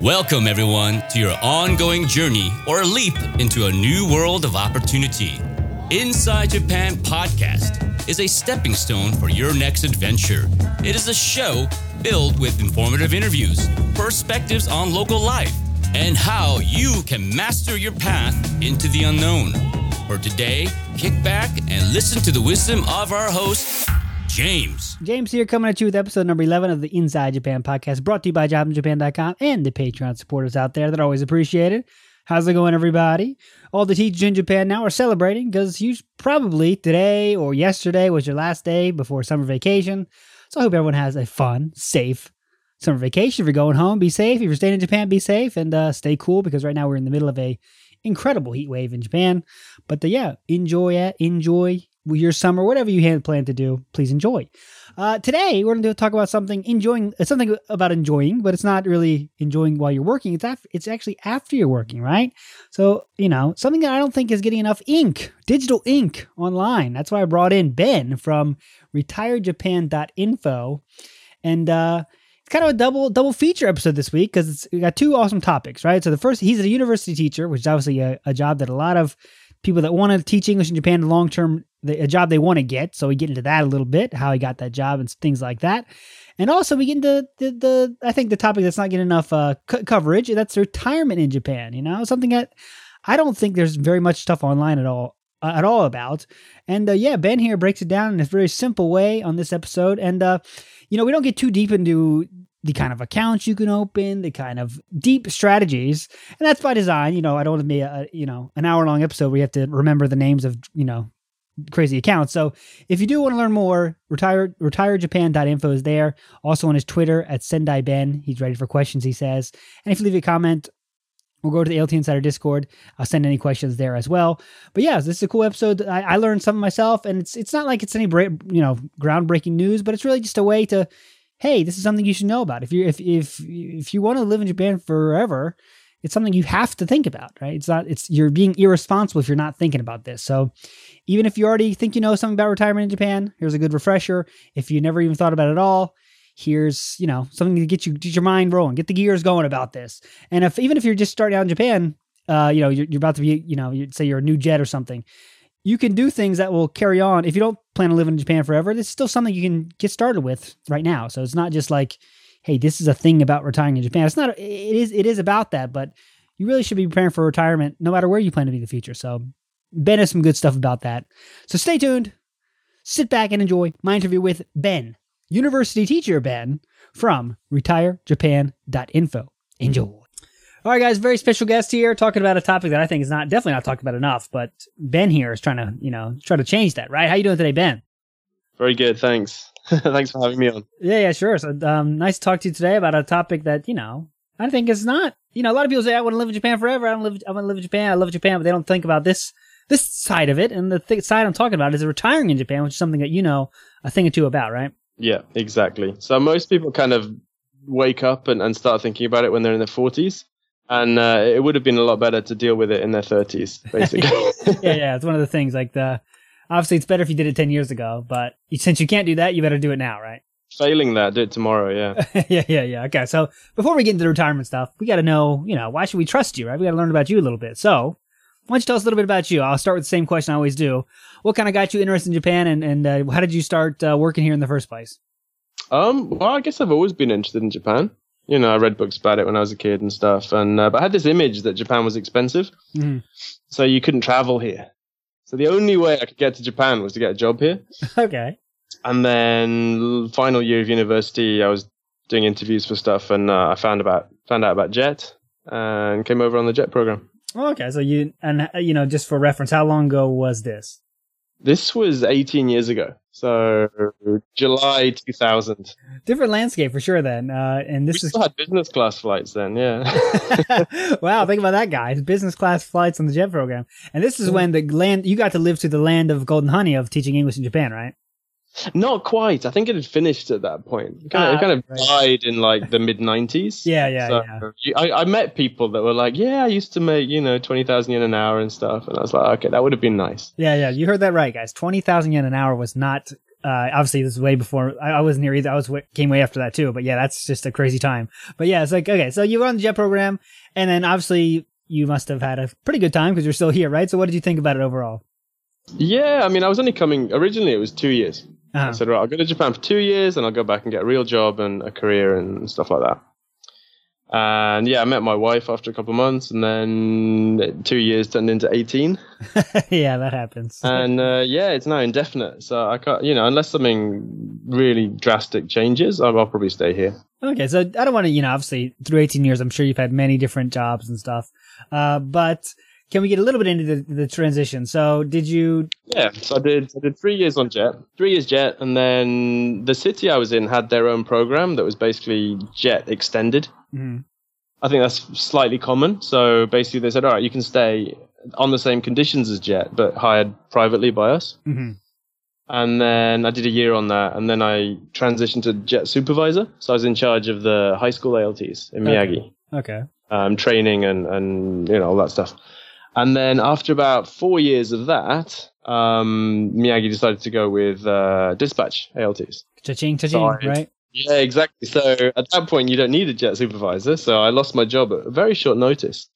Welcome, everyone, to your ongoing journey or leap into a new world of opportunity. Inside Japan Podcast is a stepping stone for your next adventure. It is a show filled with informative interviews, perspectives on local life, and how you can master your path into the unknown. For today, kick back and listen to the wisdom of our host, James. James here coming at you with episode number 11 of the Inside Japan podcast brought to you by jobsinjapan.com and the Patreon supporters out there that are always appreciated. How's it going, everybody? All the teachers in Japan now are celebrating because you probably today or yesterday was your last day before summer vacation. So I hope everyone has a fun, safe summer vacation. If you're going home, be safe. If you're staying in Japan, be safe and uh, stay cool because right now we're in the middle of a incredible heat wave in Japan. But uh, yeah, enjoy it. Enjoy your summer, whatever you had planned to do, please enjoy. Uh, today, we're going to talk about something enjoying, something about enjoying, but it's not really enjoying while you're working. It's after, it's actually after you're working, right? So, you know, something that I don't think is getting enough ink, digital ink online. That's why I brought in Ben from retirejapan.info. And, uh, it's kind of a double double feature episode this week because we got two awesome topics, right? So the first, he's a university teacher, which is obviously a, a job that a lot of people that want to teach English in Japan long term, a job they want to get. So we get into that a little bit, how he got that job and things like that. And also we get into the, the I think the topic that's not getting enough uh, coverage. That's retirement in Japan. You know, something that I don't think there's very much stuff online at all uh, at all about. And uh, yeah, Ben here breaks it down in a very simple way on this episode. And uh, you know, we don't get too deep into the kind of accounts you can open, the kind of deep strategies, and that's by design. You know, I don't want to be a you know an hour long episode where you have to remember the names of you know crazy accounts. So if you do want to learn more, retire retirejapan.info is there. Also on his Twitter at Sendai Ben. He's ready for questions, he says. And if you leave a comment, we'll go to the ALT Insider Discord. I'll send any questions there as well. But yeah, this is a cool episode. I, I learned something myself, and it's it's not like it's any bra- you know groundbreaking news, but it's really just a way to hey, this is something you should know about. If you if if if you want to live in Japan forever, it's something you have to think about, right? It's not it's you're being irresponsible if you're not thinking about this. So even if you already think you know something about retirement in Japan, here's a good refresher. If you never even thought about it at all, here's you know something to get you get your mind rolling, get the gears going about this. And if even if you're just starting out in Japan, uh, you know you're, you're about to be you know you say you're a new jet or something, you can do things that will carry on. If you don't plan to live in Japan forever, this is still something you can get started with right now. So it's not just like, hey, this is a thing about retiring in Japan. It's not. It is. It is about that, but you really should be preparing for retirement no matter where you plan to be in the future. So Ben has some good stuff about that. So stay tuned. Sit back and enjoy my interview with Ben, university teacher Ben from retirejapan.info. Enjoy. All right, guys, very special guest here talking about a topic that I think is not definitely not talked about enough, but Ben here is trying to, you know, try to change that, right? How you doing today, Ben? Very good, thanks. thanks for having me on. Yeah, yeah, sure. So, um, nice to talk to you today about a topic that, you know, I think is not, you know, a lot of people say I want to live in Japan forever. I don't live, I want to live in Japan. I love Japan, but they don't think about this, this side of it. And the th- side I'm talking about is retiring in Japan, which is something that you know a thing or two about, right? Yeah, exactly. So most people kind of wake up and, and start thinking about it when they're in their 40s and uh, it would have been a lot better to deal with it in their 30s basically. Yeah yeah it's one of the things like the obviously it's better if you did it 10 years ago but since you can't do that you better do it now right? Failing that do it tomorrow yeah. Yeah yeah yeah okay so before we get into the retirement stuff we got to know you know why should we trust you right? We got to learn about you a little bit. So why don't you tell us a little bit about you? I'll start with the same question i always do. What kind of got you interested in japan and, and uh, how did you start uh, working here in the first place? Um well i guess i've always been interested in japan you know, I read books about it when I was a kid and stuff. And uh, but I had this image that Japan was expensive, mm-hmm. so you couldn't travel here. So the only way I could get to Japan was to get a job here. okay. And then final year of university, I was doing interviews for stuff, and uh, I found about found out about Jet and came over on the Jet program. Okay, so you and you know, just for reference, how long ago was this? This was 18 years ago. So July 2000. Different landscape for sure then. Uh, and this we is still had business class flights then, yeah. wow, think about that, guys. Business class flights on the jet program. And this is when the land you got to live to the land of golden honey of teaching English in Japan, right? Not quite. I think it had finished at that point. It kind of, it kind of right. died in like the mid '90s. yeah, yeah, so yeah. I, I met people that were like, "Yeah, I used to make you know twenty thousand yen an hour and stuff," and I was like, "Okay, that would have been nice." Yeah, yeah. You heard that right, guys. Twenty thousand yen an hour was not Uh, obviously, this is way before I, I wasn't here either. I was came way after that too. But yeah, that's just a crazy time. But yeah, it's like okay, so you were on the jet program, and then obviously you must have had a pretty good time because you're still here, right? So what did you think about it overall? Yeah, I mean, I was only coming originally. It was two years. Uh-huh. I said, right, I'll go to Japan for two years, and I'll go back and get a real job and a career and stuff like that. And yeah, I met my wife after a couple of months, and then two years turned into eighteen. yeah, that happens. And uh, yeah, it's now indefinite. So I can't, you know, unless something really drastic changes, I'll, I'll probably stay here. Okay, so I don't want to, you know, obviously through eighteen years, I'm sure you've had many different jobs and stuff. Uh, but can we get a little bit into the, the transition? So did you? Yeah, so I did. I did three years on Jet, three years Jet, and then the city I was in had their own program that was basically Jet extended. Mm-hmm. I think that's slightly common. So basically, they said, "All right, you can stay on the same conditions as Jet, but hired privately by us." Mm-hmm. And then I did a year on that, and then I transitioned to Jet supervisor. So I was in charge of the high school ALTs in Miyagi. Okay. okay. Um, training and and you know all that stuff. And then after about four years of that, um, Miyagi decided to go with uh, dispatch ALTs. Cha-ching, cha-ching, so right? Yeah, exactly. So at that point, you don't need a jet supervisor. So I lost my job at very short notice.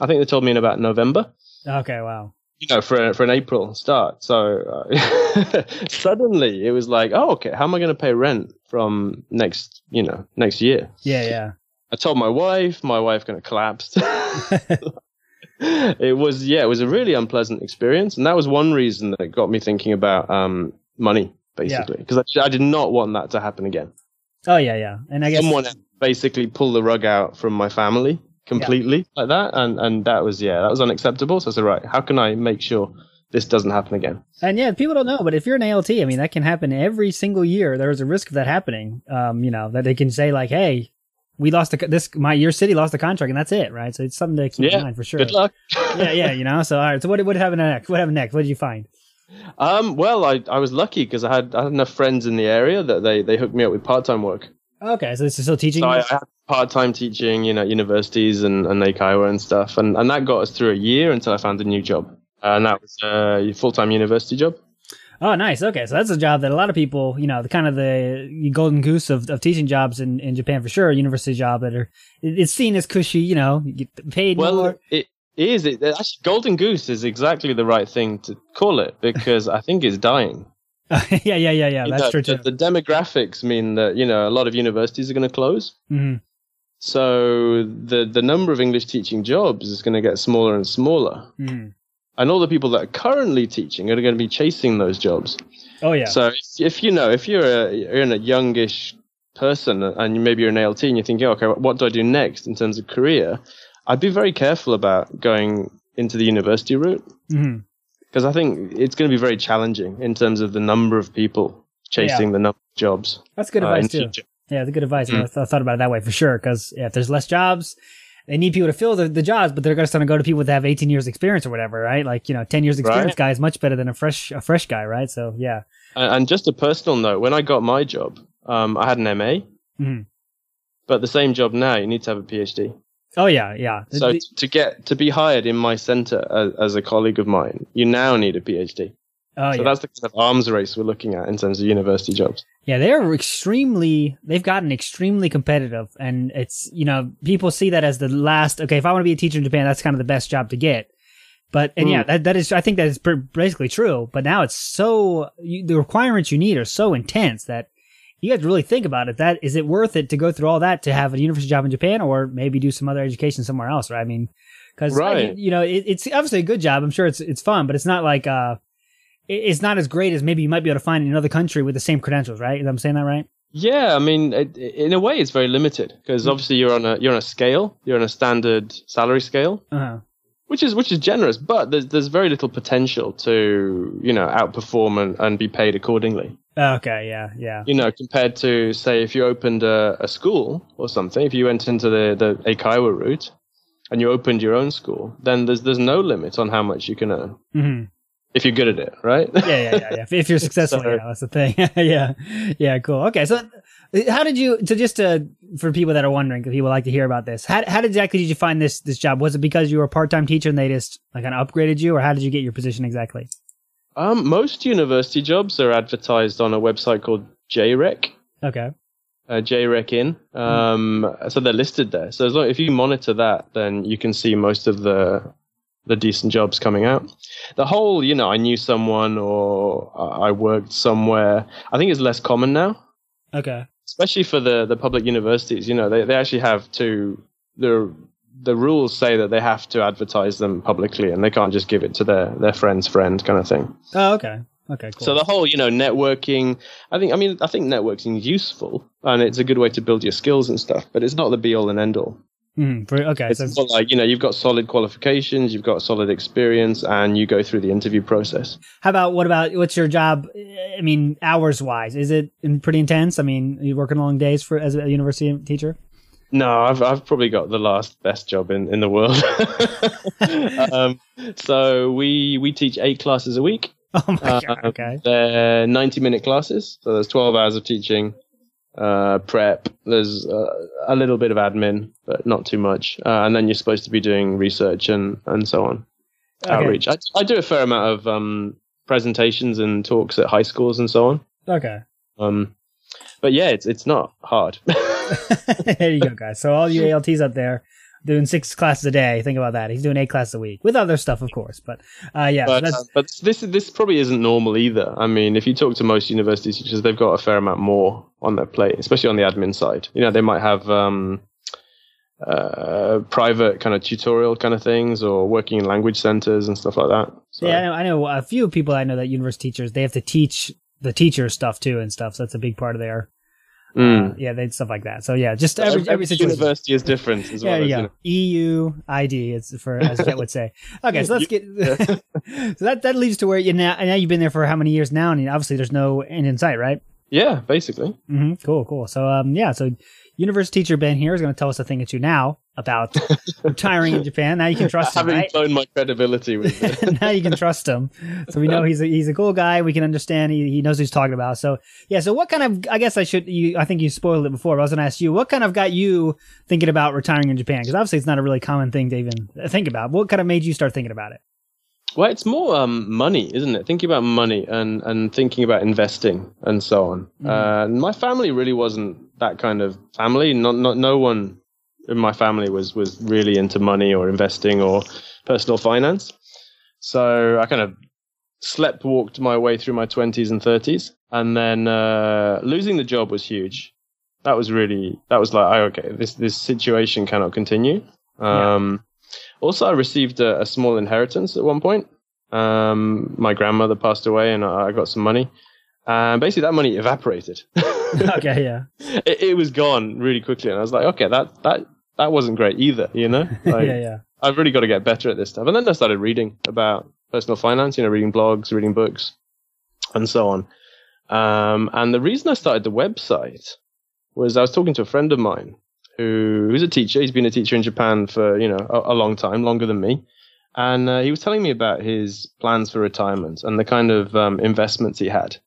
I think they told me in about November. Okay, wow. You know, for a, for an April start. So uh, suddenly it was like, oh, okay, how am I going to pay rent from next, you know, next year? Yeah, yeah. I told my wife. My wife kind of collapsed. it was yeah, it was a really unpleasant experience, and that was one reason that got me thinking about um, money basically because yeah. I, I, did not want that to happen again. Oh yeah, yeah, and I guess someone basically pulled the rug out from my family completely yeah. like that, and and that was yeah, that was unacceptable. So I said, right, how can I make sure this doesn't happen again? And yeah, people don't know, but if you're an ALT, I mean, that can happen every single year. There's a risk of that happening. Um, you know, that they can say like, hey, we lost a, this my your city lost the contract and that's it, right? So it's something to keep yeah, in mind for sure. Good luck. yeah, yeah, you know. So all right. So what what happened next? What happened next? What did you find? Um, well, I, I was lucky because I had I had enough friends in the area that they they hooked me up with part time work. Okay, so this is still teaching. So I, I, had part time teaching, you know, universities and and Eikaiwa and stuff, and and that got us through a year until I found a new job, and that was a full time university job. Oh, nice. Okay, so that's a job that a lot of people, you know, the kind of the golden goose of, of teaching jobs in, in Japan for sure, a university job that are it's seen as cushy, you know, you get paid well, more. It is. It actually golden goose is exactly the right thing to call it because I think it's dying. yeah, yeah, yeah, yeah. You that's know, true too. The, the, demographics mean that you know a lot of universities are going to close. Mm-hmm. So the the number of English teaching jobs is going to get smaller and smaller. Mm-hmm and all the people that are currently teaching are going to be chasing those jobs. Oh yeah. So if, if you know, if you're a you're in a youngish person and maybe you're an ALT and you're thinking, okay, what do I do next in terms of career? I'd be very careful about going into the university route because mm-hmm. I think it's going to be very challenging in terms of the number of people chasing yeah. the number of jobs. That's good uh, advice too. Future. Yeah, that's good advice. Mm. I, thought about it that way for sure because yeah, if there's less jobs, they need people to fill the, the jobs, but they're going to go to people that have 18 years experience or whatever, right? Like, you know, 10 years experience right. guy is much better than a fresh, a fresh guy, right? So, yeah. And just a personal note, when I got my job, um, I had an MA, mm-hmm. but the same job now, you need to have a PhD. Oh yeah, yeah. So to get to be hired in my center as, as, a colleague of mine, you now need a PhD. Oh, so yeah. that's the kind of arms race we're looking at in terms of university jobs. Yeah, they're extremely, they've gotten extremely competitive. And it's, you know, people see that as the last, okay, if I want to be a teacher in Japan, that's kind of the best job to get. But, and mm. yeah, that, that is, I think that is basically true. But now it's so, you, the requirements you need are so intense that you have to really think about it. That, is it worth it to go through all that to have a university job in Japan or maybe do some other education somewhere else, right? I mean, cause, right. you know, it, it's obviously a good job. I'm sure it's, it's fun, but it's not like, uh, it's not as great as maybe you might be able to find in another country with the same credentials, right? I'm I saying that right? Yeah, I mean, it, in a way, it's very limited because mm-hmm. obviously you're on a you're on a scale, you're on a standard salary scale, uh-huh. which is which is generous, but there's there's very little potential to you know outperform and, and be paid accordingly. Okay, yeah, yeah. You know, compared to say if you opened a, a school or something, if you went into the the Eikaiwa route and you opened your own school, then there's there's no limit on how much you can earn. Mm-hmm if you're good at it, right? yeah, yeah, yeah, yeah. If you're successful, yeah, that's the thing. yeah, yeah, cool. Okay, so how did you? So just to, for people that are wondering, because people like to hear about this, how how exactly did you find this this job? Was it because you were a part time teacher and they just like kind of upgraded you, or how did you get your position exactly? Um, most university jobs are advertised on a website called JREC. Okay. Uh, JREC-IN. Um, so they're listed there. So as long, if you monitor that, then you can see most of the the decent jobs coming out. The whole, you know, I knew someone or I worked somewhere. I think is less common now. Okay. Especially for the the public universities, you know, they they actually have to the the rules say that they have to advertise them publicly and they can't just give it to their their friend's friend kind of thing. Oh, okay. Okay, cool. So the whole, you know, networking, I think I mean I think networking is useful and it's a good way to build your skills and stuff, but it's not the be all and end all. For- okay. It's So, like, you know, you've got solid qualifications, you've got solid experience and you go through the interview process. how about what about what's your job? I mean, hours wise, is it pretty intense? I mean, are you working long days for as a university teacher? No, I've I've probably got the last best job in, in the world. um, so we we teach eight classes a week. Oh my god. Okay. They're 90 minute classes. So there's 12 hours of teaching, uh, prep. There's uh, a little bit of admin, but not too much. Uh, and then you're supposed to be doing research and, and so on, Okay. outreach. I, I do a fair amount of um, presentations and talks at high schools and so on. Okay. Um, but yeah, it's it's not hard. there you go, guys. So all you ALTs up there doing six classes a day, think about that. He's doing eight classes a week with other stuff, of course. But uh, yeah, so but, that's but this this probably isn't normal either. I mean, if you talk to most university teachers, they've got a fair amount more on their plate, especially on the admin side. You know, they might have um, uh, private kind of tutorial kind of things, or working in language centers and stuff like that. So, yeah. I know, I know a few people I know that university teachers they have to teach the teachers stuff too and stuff. So that's a big part of their Mm. uh, yeah, they stuff like that. So yeah, just every every, every situation. university is different as Yeah, well. there you you go. ESID. It's for as Jet would say. Okay, so let's get. so that that leads to where you now. Now you've been there for how many years now? And obviously, there's no end in sight, right? Yeah, basically. hmm Cool, cool. So um, yeah. So university teacher Ben here is going to tell us a thing or two now about retiring in Japan. Now you can trust him, Having right? blown my credibility with it. now you can trust him. So we know he's a, he's a cool guy. We can understand. He, he knows what he's talking about. So yeah. So what kind of? I guess I should. You. I think you spoiled it before. But I was going to ask you what kind of got you thinking about retiring in Japan because obviously it's not a really common thing to even think about. What kind of made you start thinking about it? Well, it's more um, money, isn't it? Thinking about money and, and thinking about investing and so on. Mhm. Uh, and my family really wasn't that kind of family. Not, not, no one in my family was, was really into money or investing or personal finance. So I kind of slept walked my way through my 20s and 30s. And then uh, losing the job was huge. That was really, that was like, oh, okay, this, this situation cannot continue. Yeah. Um, also, I received a, a small inheritance at one point. Um, my grandmother passed away, and I, I got some money. And basically, that money evaporated. okay, yeah, it, it was gone really quickly, and I was like, okay, that that that wasn't great either. You know, like, yeah, yeah. I've really got to get better at this stuff. And then I started reading about personal finance. You know, reading blogs, reading books, and so on. Um, and the reason I started the website was I was talking to a friend of mine who who's a teacher. He's been a teacher in Japan for you know a, a long time, longer than me. And uh, he was telling me about his plans for retirement and the kind of um, investments he had.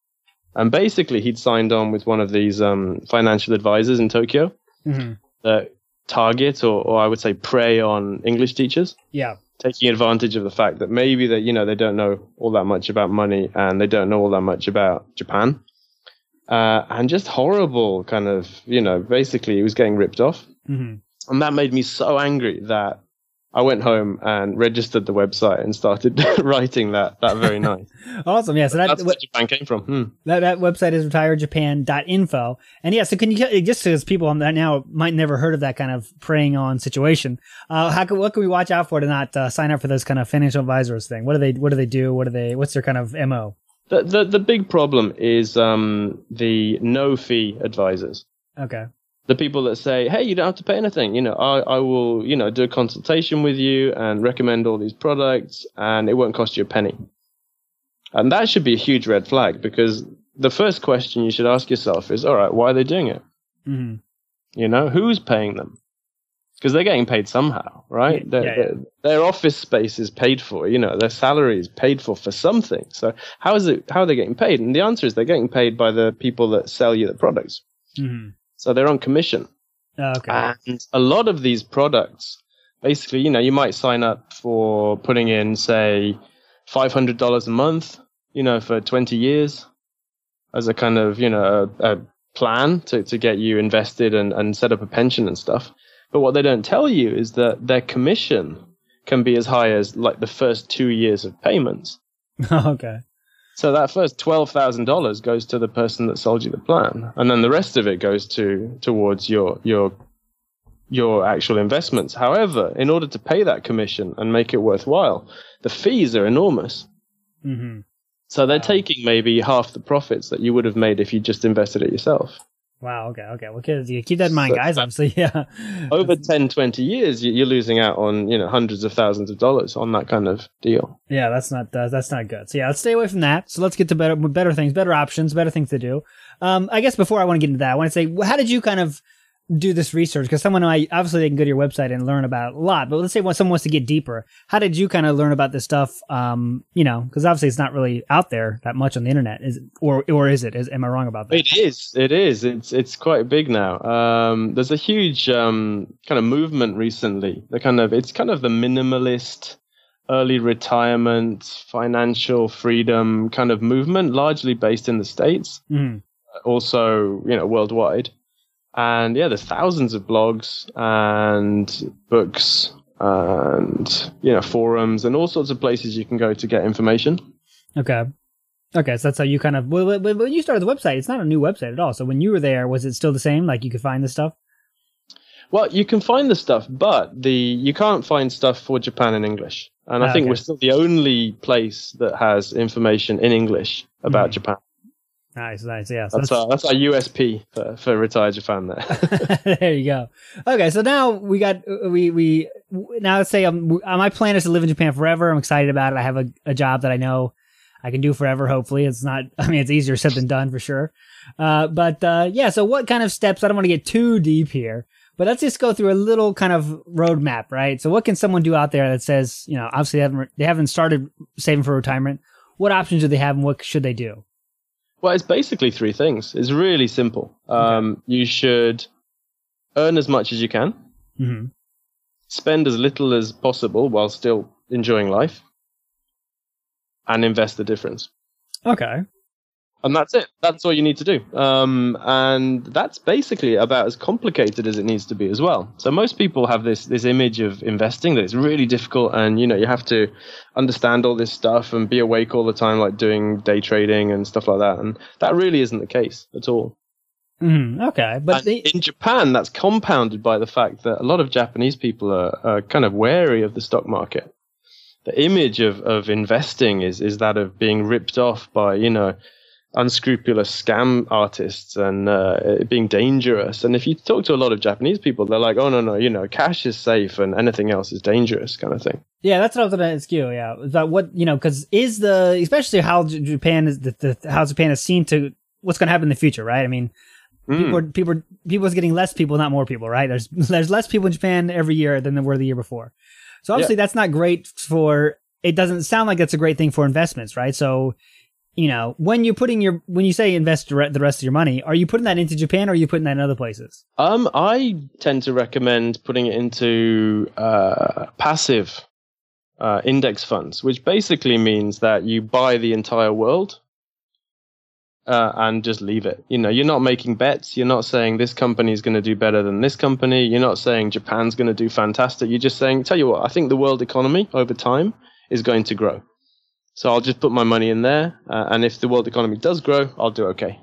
And basically, he'd signed on with one of these um, financial advisors in Tokyo hmm that target or, or I would say prey on English teachers. Yeah, taking advantage of the fact that maybe that you know they don't know all that much about money and they don't know all that much about Japan, uh, and just horrible kind of you know basically he was getting ripped off, hmm and that made me so angry that I went home and registered the website and started writing that that very night. awesome. Yeah, so that That's where Japan came from. Hmm. That, that website is retirejapan.info. And yeah, so can you, just because people on that now might never heard of that kind of preying on situation, uh, how can, what can we watch out for to not uh, sign up for those kind of financial advisors thing? What do they, what do they do? What do they, what's their kind of MO? The, the the big problem is um, the no fee advisors. Okay. The people that say, "Hey, you don't have to pay anything. You know, I, I will, you know, do a consultation with you and recommend all these products, and it won't cost you a penny." And that should be a huge red flag because the first question you should ask yourself is, "All right, why are they doing it? hmm You know, who's paying them? Because they're getting paid somehow, right? Yeah, their, yeah, their, office space is paid for. You know, their salary is paid for for something. So how is it? How are they getting paid? And the answer is they're getting paid by the people that sell you the products. hmm So they're on commission. Oh, okay. And a lot of these products, basically, you know, you might sign up for putting in, say, $500 a month you know, for 20 years as a kind of, you know, a, a plan to, to get you invested and, and set up a pension and stuff. But what they don't tell you is that their commission can be as high as like the first two years of payments. okay. So that first twelve thousand dollars goes to the person that sold you the plan, and then the rest of it goes to towards your your your actual investments. However, in order to pay that commission and make it worthwhile, the fees are enormous. Mm-hmm. So they're taking maybe half the profits that you would have made if you just invested it yourself. Wow. Okay. Okay. Well, keep that in mind, guys. Obviously, yeah. Over 10, 20 years, you- you're losing out on you know hundreds of thousands of dollars on that kind of deal. Yeah, that's not uh, that's not good. So yeah, let's stay away from that. So let's get to better better things, better options, better things to do. Um, I guess before I want to get into that, I want to say, how did you kind of do this research? Because someone I obviously they can go to your website and learn about a lot, but let's say when someone wants to get deeper, how did you kind of learn about this stuff? Um, you know, because obviously it's not really out there that much on the internet, is or or is it? Is, am I wrong about that? It is. It is. It's it's quite big now. Um, there's a huge um, kind of movement recently. The kind of it's kind of the minimalist, early retirement, financial freedom kind of movement, largely based in the states, Mhm. also you know worldwide. And yeah, there's thousands of blogs and books and you know forums and all sorts of places you can go to get information. Okay. Okay, so that's how you kind of well, when you started the website, it's not a new website at all. So when you were there, was it still the same? Like you could find the stuff? Well, you can find the stuff, but the you can't find stuff for Japan in English. And I Ah, think okay. we're still the only place that has information in English about Mhm. Japan. Nice, nice, yeah. So That's our that's our USP for, for retire Japan there. there you go. Okay, so now we got we we now let's say um, my plan is to live in Japan forever. I'm excited about it. I have a, a job that I know I can do forever. Hopefully, it's not. I mean, it's easier said than done for sure. Uh, but uh, yeah, so what kind of steps? I don't want to get too deep here, but let's just go through a little kind of roadmap, right? So, what can someone do out there that says, you know, obviously they haven't they haven't started saving for retirement. What options do they have, and what should they do? Well, it's basically three things. It's really simple. Um, You should earn as much as you can, hmm spend as little as possible while still enjoying life, and invest the difference. Okay. And that's it. That's all you need to do. Um, and that's basically about as complicated as it needs to be as well. So most people have this this image of investing that it's really difficult, and you know you have to understand all this stuff and be awake all the time, like doing day trading and stuff like that. And that really isn't the case at all. hmm Okay, but in Japan, that's compounded by the fact that a lot of Japanese people are, are kind of wary of the stock market. The image of, of investing is, is that of being ripped off by, you know, unscrupulous scam artists and uh, it being dangerous. And if you talk to a lot of Japanese people, they're like, oh, no, no, you know, cash is safe and anything else is dangerous kind of thing. Yeah, that's what I was going to ask you. Yeah, about what you know, because is the especially how Japan is the, the how Japan is seen to what's going to happen in the future, right? I mean, Mm. people are, people are, people is getting less people, not more people, right? There's there's less people in Japan every year than there were the year before. So obviously that's not great for. It doesn't sound like that's a great thing for investments, right? So. You know, when you're putting your when you say invest the rest of your money, are you putting that into Japan or are you putting that in other places? Um, I tend to recommend putting it into uh, passive uh, index funds, which basically means that you buy the entire world uh, and just leave it. You know, you're not making bets. You're not saying this company is going to do better than this company. You're not saying Japan's going to do fantastic. You're just saying, tell you what, I think the world economy over time is going to grow. So I'll just put my money in there, uh, and if the world economy does grow, I'll do okay.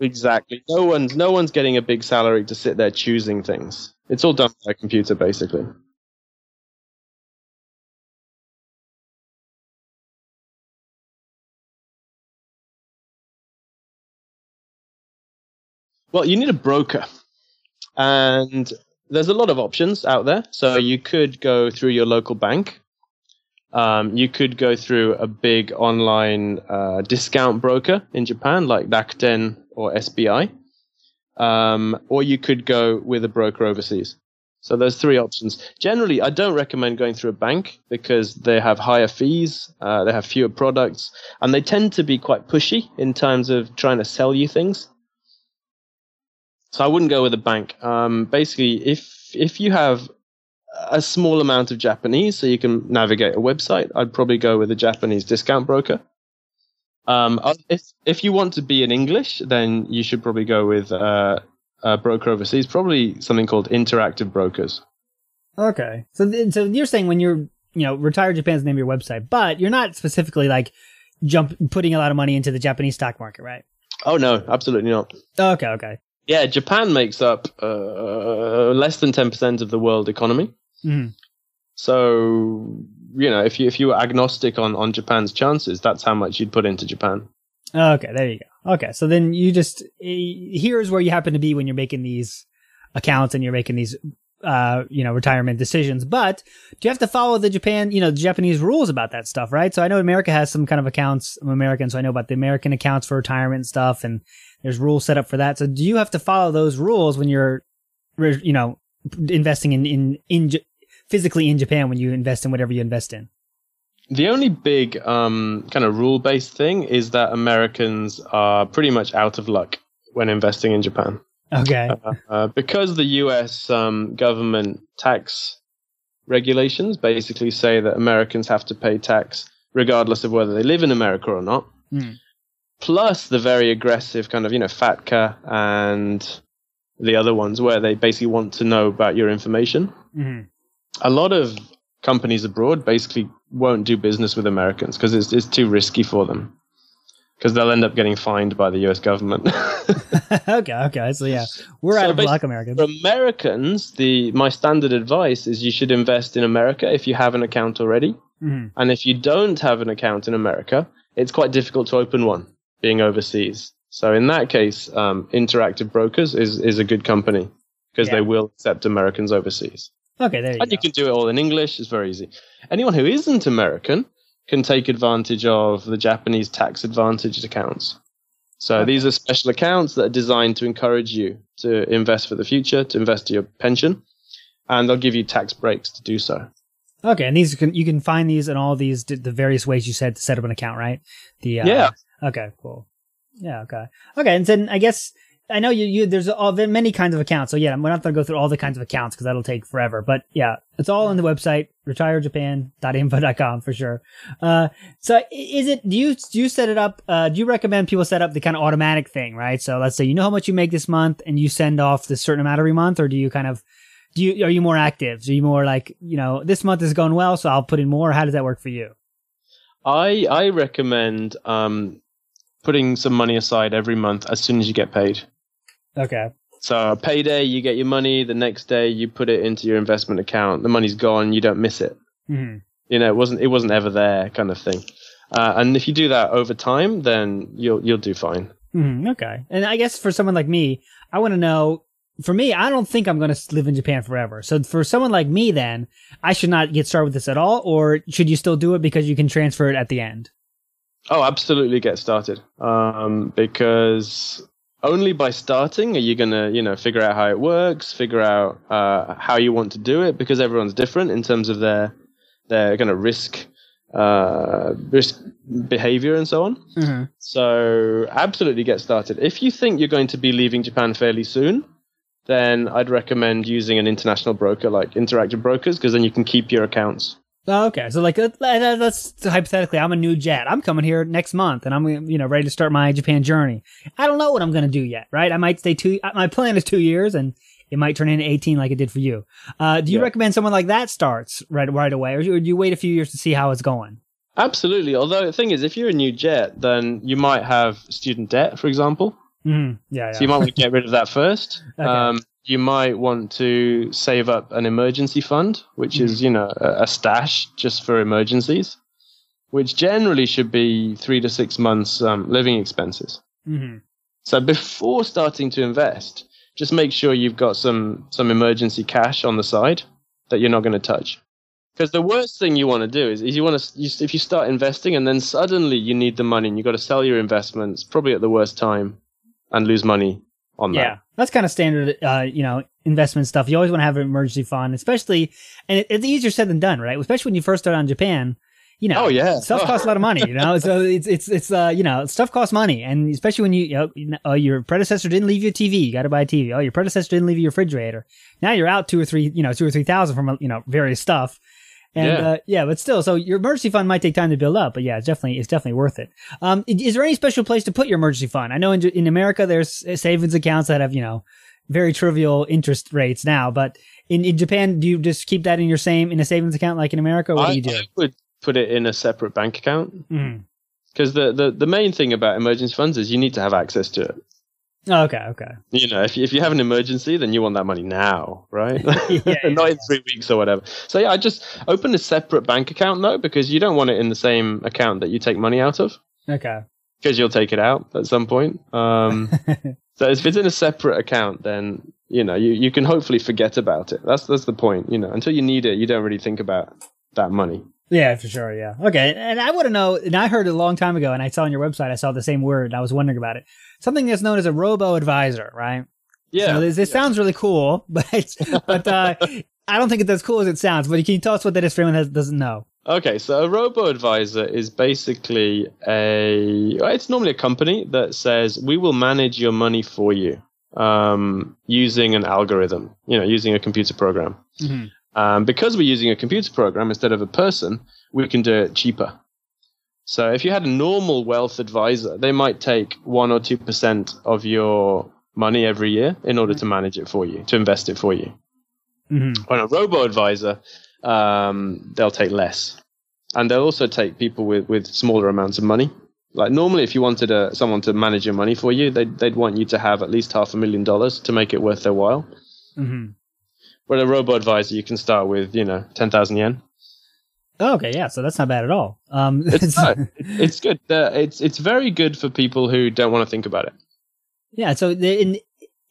Exactly. No one's no one's getting a big salary to sit there choosing things. It's all done by a computer, basically. Well, you need a broker, and there's a lot of options out there. So you could go through your local bank. Um, you could go through a big online uh, discount broker in Japan, like Rakuten or SBI, um, or you could go with a broker overseas. So there's three options. Generally, I don't recommend going through a bank because they have higher fees, uh, they have fewer products, and they tend to be quite pushy in terms of trying to sell you things. So I wouldn't go with a bank. Um, basically, if if you have a small amount of Japanese, so you can navigate a website. I'd probably go with a Japanese discount broker. Um, uh, if if you want to be in English, then you should probably go with uh, a broker overseas, probably something called Interactive Brokers. Okay, so th- so you're saying when you're you know retire Japan's name of your website, but you're not specifically like jump putting a lot of money into the Japanese stock market, right? Oh no, absolutely not. Okay, okay. Yeah, Japan makes up uh, less than ten percent of the world economy. hmm So you know, if you if you were agnostic on on Japan's chances, that's how much you'd put into Japan. Okay, there you go. Okay, so then you just eh, here's where you happen to be when you're making these accounts and you're making these uh you know retirement decisions. But do you have to follow the Japan you know the Japanese rules about that stuff, right? So I know America has some kind of accounts. I'm American, so I know about the American accounts for retirement stuff, and there's rules set up for that. So do you have to follow those rules when you're you know investing in in in J- physically in Japan when you invest in whatever you invest in? The only big um, kind of rule based thing is that Americans are pretty much out of luck when investing in Japan. Okay. Uh, uh, because the US um, government tax regulations basically say that Americans have to pay tax regardless of whether they live in America or not. Hmm. Plus the very aggressive kind of, you know, FATCA and the other ones where they basically want to know about your information. Mhm. A lot of companies abroad basically won't do business with Americans because it's, it's too risky for them. Because they'll end up getting fined by the US government. okay, okay. So yeah, we're So out of luck, Americans. For Americans, the my standard advice is you should invest in America if you have an account already. Mhm. And if you don't have an account in America, it's quite difficult to open one being overseas. So in that case, um, Interactive Brokers is, is a good company because Yeah. they will accept Americans overseas. Okay, there you And go. you can do it all in English. It's very easy. Anyone who isn't American can take advantage of the Japanese tax advantaged accounts. So Okay. these are special accounts that are designed to encourage you to invest for the future, to invest to your pension, and they'll give you tax breaks to do so. Okay, and these can you can find these in all these the various ways you said to set up an account, right? The uh, Yeah. Okay, cool. Yeah. Okay. Okay, and then I guess I know you you there's all there many kinds of accounts. So yeah, we're not going to go through all the kinds of accounts because that'll take forever. But yeah, it's all on the website retirejapan.info.com for sure. Uh, so is it do you do you set it up? Uh, do you recommend people set up the kind of automatic thing, right? So let's say you know how much you make this month and you send off this certain amount every month, or do you kind of do you are you more active? Are you more like you know this month is going well, so I'll put in more? How does that work for you? I I recommend um, putting some money aside every month as soon as you get paid. Okay. So payday, you get your money. The next day, you put it into your investment account. The money's gone. You don't miss it. hmm You know, it wasn't it wasn't ever there, kind of thing. Uh, and if you do that over time, then you'll you'll do fine. hmm Okay. And I guess for someone like me, I want to know. For me, I don't think I'm going to live in Japan forever. So for someone like me, then I should not get started with this at all, or should you still do it because you can transfer it at the end? Oh, absolutely, get started. Um, because only by starting are you gonna, you know, figure out how it works, figure out uh, how you want to do it. Because everyone's different in terms of their their kind of risk uh, risk behavior and so on. Mm-hmm. So absolutely get started. If you think you're going to be leaving Japan fairly soon, then I'd recommend using an international broker like Interactive Brokers because then you can keep your accounts. Oh, okay. So like, let- let's hypothetically, I'm a new jet. I'm coming here next month, and I'm you know ready to start my Japan journey. I don't know what I'm going to do yet, right? I might stay two. uh, My plan is two years, and it might turn into 18 like it did for you. Uh, do you Yeah. recommend someone like that starts right right away, or do you wait a few years to see how it's going? Absolutely. Although the thing is, if you're a new jet, then you might have student debt, for example. Mm-hmm. Yeah, yeah. So you might want to get rid of that first. Okay. Um, you might want to save up an emergency fund, which is, you know, a, a stash just for emergencies, which generally should be three to six months um, living expenses. hmm So before starting to invest, just make sure you've got some some emergency cash on the side that you're not going to touch. Because the worst thing you want to do is, is you want to you, if you start investing and then suddenly you need the money and you've got to sell your investments probably at the worst time and lose money on Yeah, that's kind of standard, uh, you know, investment stuff. You always want to have an emergency fund, especially, and it, it's easier said than done, right? Especially when you first start on Japan. you know, Oh, yeah. stuff Oh. costs a lot of money, you know. So it's it's it's uh you know stuff costs money, and especially when you, you know, you know, oh your predecessor didn't leave you a TV, you got to buy a TV. Oh, your predecessor didn't leave you a refrigerator. Now you're out two or three, you know, two or three thousand from you know various stuff. And Yeah. uh, yeah, but still, so your emergency fund might take time to build up, but yeah, it's definitely it's definitely worth it. Um, is there any special place to put your emergency fund? I know in in America there's savings accounts that have you know very trivial interest rates now, but in, in Japan, do you just keep that in your same in a savings account like in America? What I, do you do? I would put it in a separate bank account because the, the, the main thing about emergency funds is you need to have access to it. Oh, okay, okay. You know, if you, if you have an emergency, then you want that money now, right? Yeah, yeah, Not in three weeks or whatever. So yeah, I just open a separate bank account though, because you don't want it in the same account that you take money out of, Okay. because you'll take it out at some point. Um, so if it's in a separate account, then you know you, you can hopefully forget about it. That's that's the point. You know, until you need it, you don't really think about that money. Yeah, for sure. Yeah. Okay. And I want to know, and I heard a long time ago, and I saw on your website, I saw the same word, and I was wondering about it. Something that's known as a robo advisor, right? Yeah. So this, this sounds really cool, but but uh, I don't think it's as cool as it sounds. But can you tell us what that is for anyone that doesn't know? Okay, so a robo advisor is basically a. It's normally a company that says we will manage your money for you um, using an algorithm. You know, using a computer program. Mm-hmm. Um, because we're using a computer program instead of a person, we can do it cheaper. So if you had a normal wealth advisor, they might take one or two percent of your money every year in order to manage it for you, to invest it for you. Mm-hmm. On a robo advisor, um, they'll take less, and they'll also take people with, with smaller amounts of money. Like normally, if you wanted a, someone to manage your money for you, they'd they'd want you to have at least half a million dollars to make it worth their while. Mm-hmm. With a robo advisor, you can start with you know ten thousand yen. Oh, okay. Yeah. So that's not bad at all. Um, It's it's good. Uh, it's it's very good for people who don't want to think about it. Yeah. So in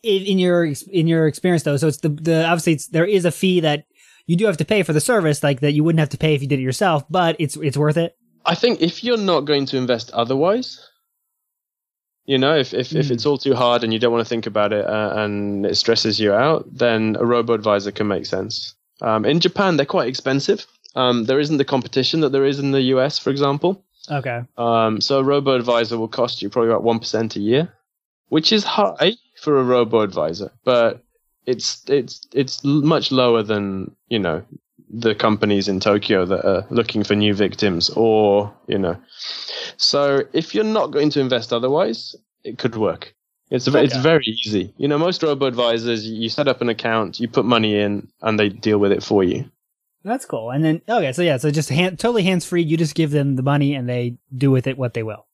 in your in your experience though, so it's the the obviously it's, there is a fee that you do have to pay for the service, like that you wouldn't have to pay if you did it yourself, but it's it's worth it. I think if you're not going to invest otherwise, you know, if if, if Mm. it's all too hard and you don't want to think about it uh, and it stresses you out, then a robo advisor can make sense. Um, in Japan, they're quite expensive. Um, there isn't the competition that there is in the US, for example. Okay. Um, so a robo advisor will cost you probably about one percent a year, which is high for a robo advisor, but it's it's it's much lower than you know the companies in Tokyo that are looking for new victims, or you know. So if you're not going to invest otherwise, it could work. It's a, it's Okay. very easy. You know, most robo advisors, you set up an account, you put money in, and they deal with it for you. That's cool. And then okay, so yeah, so just hand, totally hands free. You just give them the money and they do with it what they will.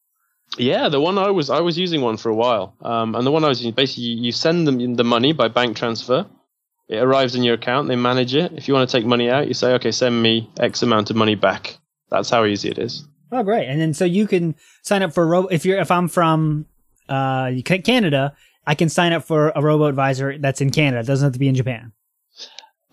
Yeah, the one I was I was using one for a while, um, and the one I was using basically you send them the money by bank transfer. It arrives in your account. They manage it. If you want to take money out, you say, "Okay, send me X amount of money back." That's how easy it is. Oh, great! And then so you can sign up for a robo. If you're if I'm from uh Canada, I can sign up for a robo advisor that's in Canada. It doesn't have to be in Japan.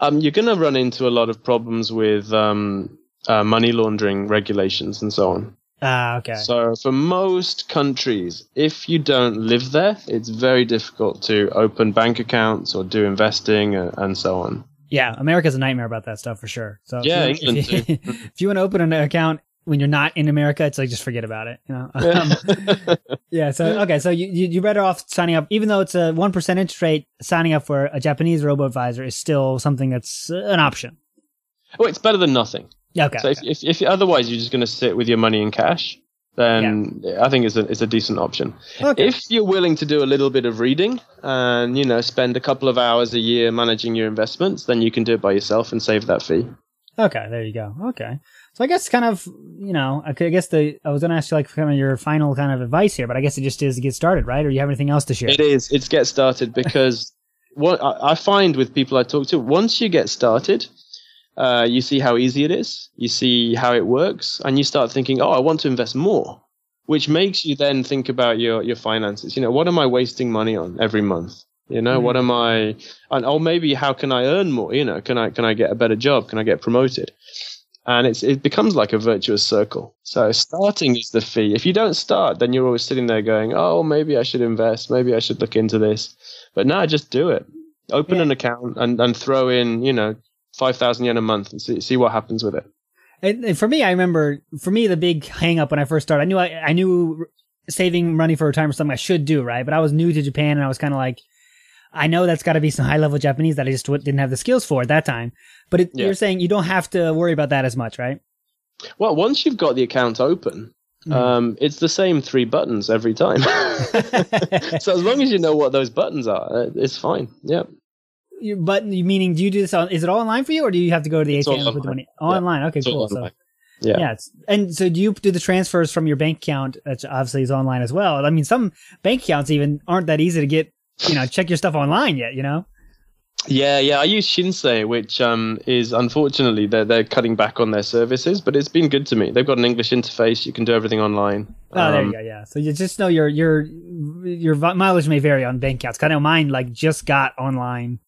Um, you're going to run into a lot of problems with um, uh, money laundering regulations and so on. Ah, okay. So, for most countries, if you don't live there, it's very difficult to open bank accounts or do investing and, and so on. yeah, America's a nightmare about that stuff for sure. So if Yeah, you- England if you, if you want to open an account when you're not in America, it's like just forget about it. You know. Um, yeah. So okay. So you you you're better off signing up, even though it's a one percent interest rate. Signing up for a Japanese robo advisor is still something that's an option. well, it's better than nothing. Yeah. Okay. So if, if, if otherwise you're just going to sit with your money in cash, then I think it's a, it's a decent option. okay. If you're willing to do a little bit of reading and you know spend a couple of hours a year managing your investments, then you can do it by yourself and save that fee. Okay, there you go. Okay. So I guess kind of, you know, I guess the I was going to ask you like kind of your final kind of advice here, but I guess it just is to get started, right? Or you have anything else to share? It is. It's get started because what I find with people I talk to, once you get started, uh, you see how easy it is. You see how it works, and you start thinking, "Oh, I want to invest more," which makes you then think about your your finances. You know, what am I wasting money on every month? You know, what am I? And oh, maybe how can I earn more? You know, can I can I get a better job? Can I get promoted? And it's it becomes like a virtuous circle. So starting is the fee. If you don't start, then you're always sitting there going, "Oh, maybe I should invest. Maybe I should look into this." But now, just do it. Open Yeah. an account and and throw in, you know, five thousand yen a month and see see what happens with it. And, for me, I remember for me the big hang up when I first started. I knew I, I knew saving money for retirement was something I should do, right? But I was new to Japan and I was kind of like, I know that's got to be some high level Japanese that I just didn't have the skills for at that time. But it, yeah. you're saying you don't have to worry about that as much, right? Well, once you've got the account open, mm. um, it's the same three buttons every time. so as long as you know what those buttons are, uh, it's fine. Yeah. But meaning, do you do this on? Is it all online for you, or do you have to go to the ATM and put the money online? Yeah. Okay, it's cool. So, yeah. yeah and so do you do the transfers from your bank account, which obviously is online as well? I mean, some bank accounts even aren't that easy to get. You know, check your stuff online yet. You know. Yeah, yeah. I use Shinsei, which um, is unfortunately they're they're cutting back on their services, but it's been good to me. They've got an English interface. You can do everything online. Oh, um, there you um, go. Yeah. So you just know your your your mileage may vary on bank accounts. I know mine like just got online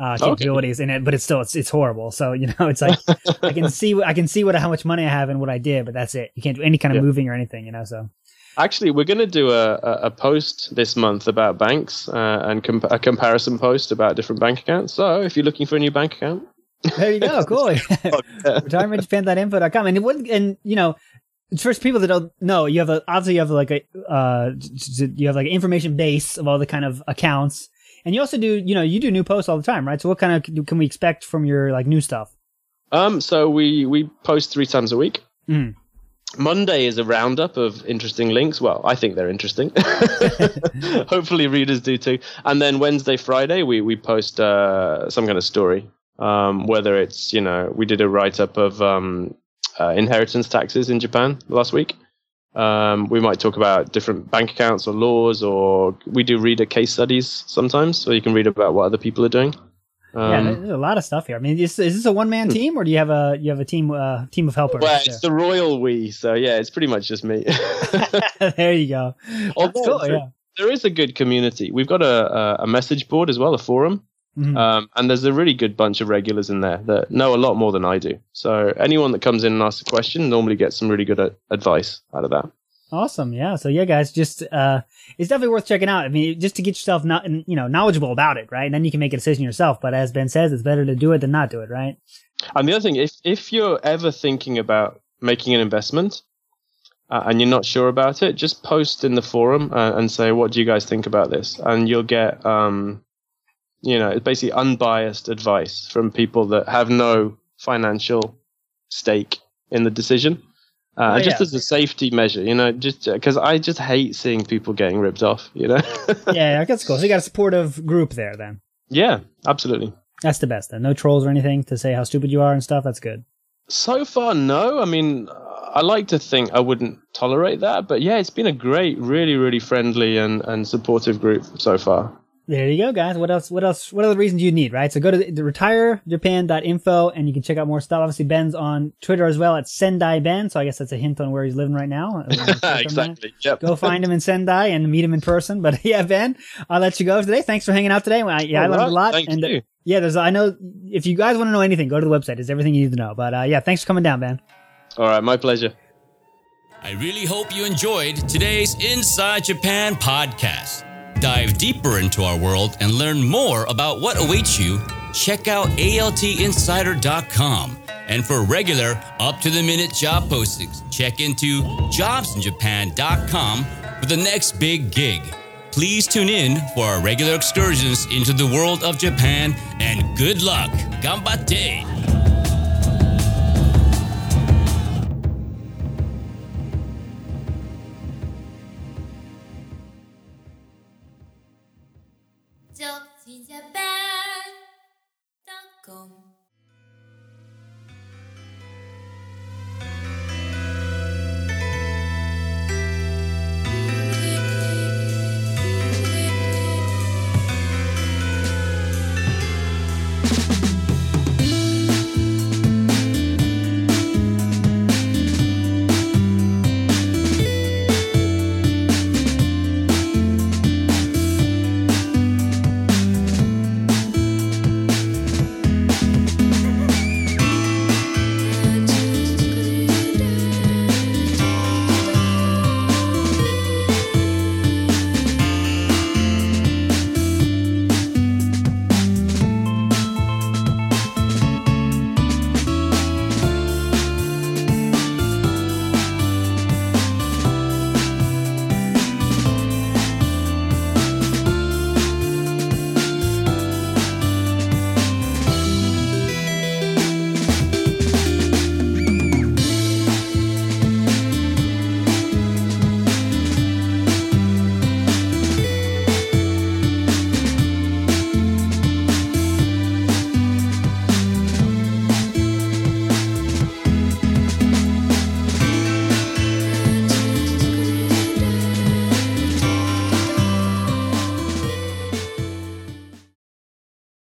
uh, capabilities okay. in it, but it's still it's it's horrible. So you know, it's like I can see I can see what how much money I have and what I did, but that's it. You can't do any kind of yeah. moving or anything. You know, so. Actually, we're going to do a, a post this month about banks uh, and comp- a comparison post about different bank accounts. So if you're looking for a new bank account, there you go. Cool. RetirementJapan.info.com. And it would, and you know, for people that don't know, you have a, obviously you have like a, uh, you have like an information base of all the kind of accounts. And you also do, you know, you do new posts all the time, right? So what kind of can we expect from your like new stuff? Um, so we, we post three times a week. Mm. Monday is a roundup of interesting links. Well, I think they're interesting. Hopefully, readers do too. And then Wednesday, Friday, we we post uh, some kind of story. Um, whether it's you know we did a write up of um, uh, inheritance taxes in Japan last week. Um, we might talk about different bank accounts or laws, or we do reader case studies sometimes, so you can read about what other people are doing. Um, yeah, there's a lot of stuff here. I mean, is, is this a one man hmm. team or do you have a you have a team uh, team of helpers? Well, it's the royal we, so yeah, it's pretty much just me. there you go. Although cool, there, yeah. there is a good community. We've got a, a message board as well, a forum, mm-hmm. um, and there's a really good bunch of regulars in there that know a lot more than I do. So anyone that comes in and asks a question normally gets some really good uh, advice out of that. Awesome. Yeah. So yeah, guys, just, uh, it's definitely worth checking out. I mean, just to get yourself not, you know, knowledgeable about it, right? And then you can make a decision yourself. But as Ben says, it's better to do it than not do it, right? And the other thing, if, if you're ever thinking about making an investment, uh, and you're not sure about it, just post in the forum uh, and say, "What do you guys think about this?" And you'll get, um, you know, it's basically unbiased advice from people that have no financial stake in the decision. Uh, oh, just yeah. as a safety measure, you know, just because I just hate seeing people getting ripped off, you know. yeah, that's cool. So you got a supportive group there, then. Yeah, absolutely. That's the best. Then no trolls or anything to say how stupid you are and stuff. That's good. So far, no. I mean, I like to think I wouldn't tolerate that, but yeah, it's been a great, really, really friendly and and supportive group so far. There you go, guys. What else? What else? What other reasons you need, right? So go to the, the retirejapan.info and you can check out more stuff. Obviously, Ben's on Twitter as well at Sendai Ben. So I guess that's a hint on where he's living right now. exactly. Yep. Go find him in Sendai and meet him in person. But yeah, Ben, I'll let you go today. Thanks for hanging out today. I, yeah, All I learned right. a lot. Thank and uh, you. Uh, yeah, there's. I know if you guys want to know anything, go to the website. It's everything you need to know. But uh, yeah, thanks for coming down, Ben. All right, my pleasure. I really hope you enjoyed today's Inside Japan podcast dive deeper into our world and learn more about what awaits you, check out altinsider.com. And for regular, up to the minute job postings, check into jobsinjapan.com for the next big gig. Please tune in for our regular excursions into the world of Japan and good luck. Ganbatte!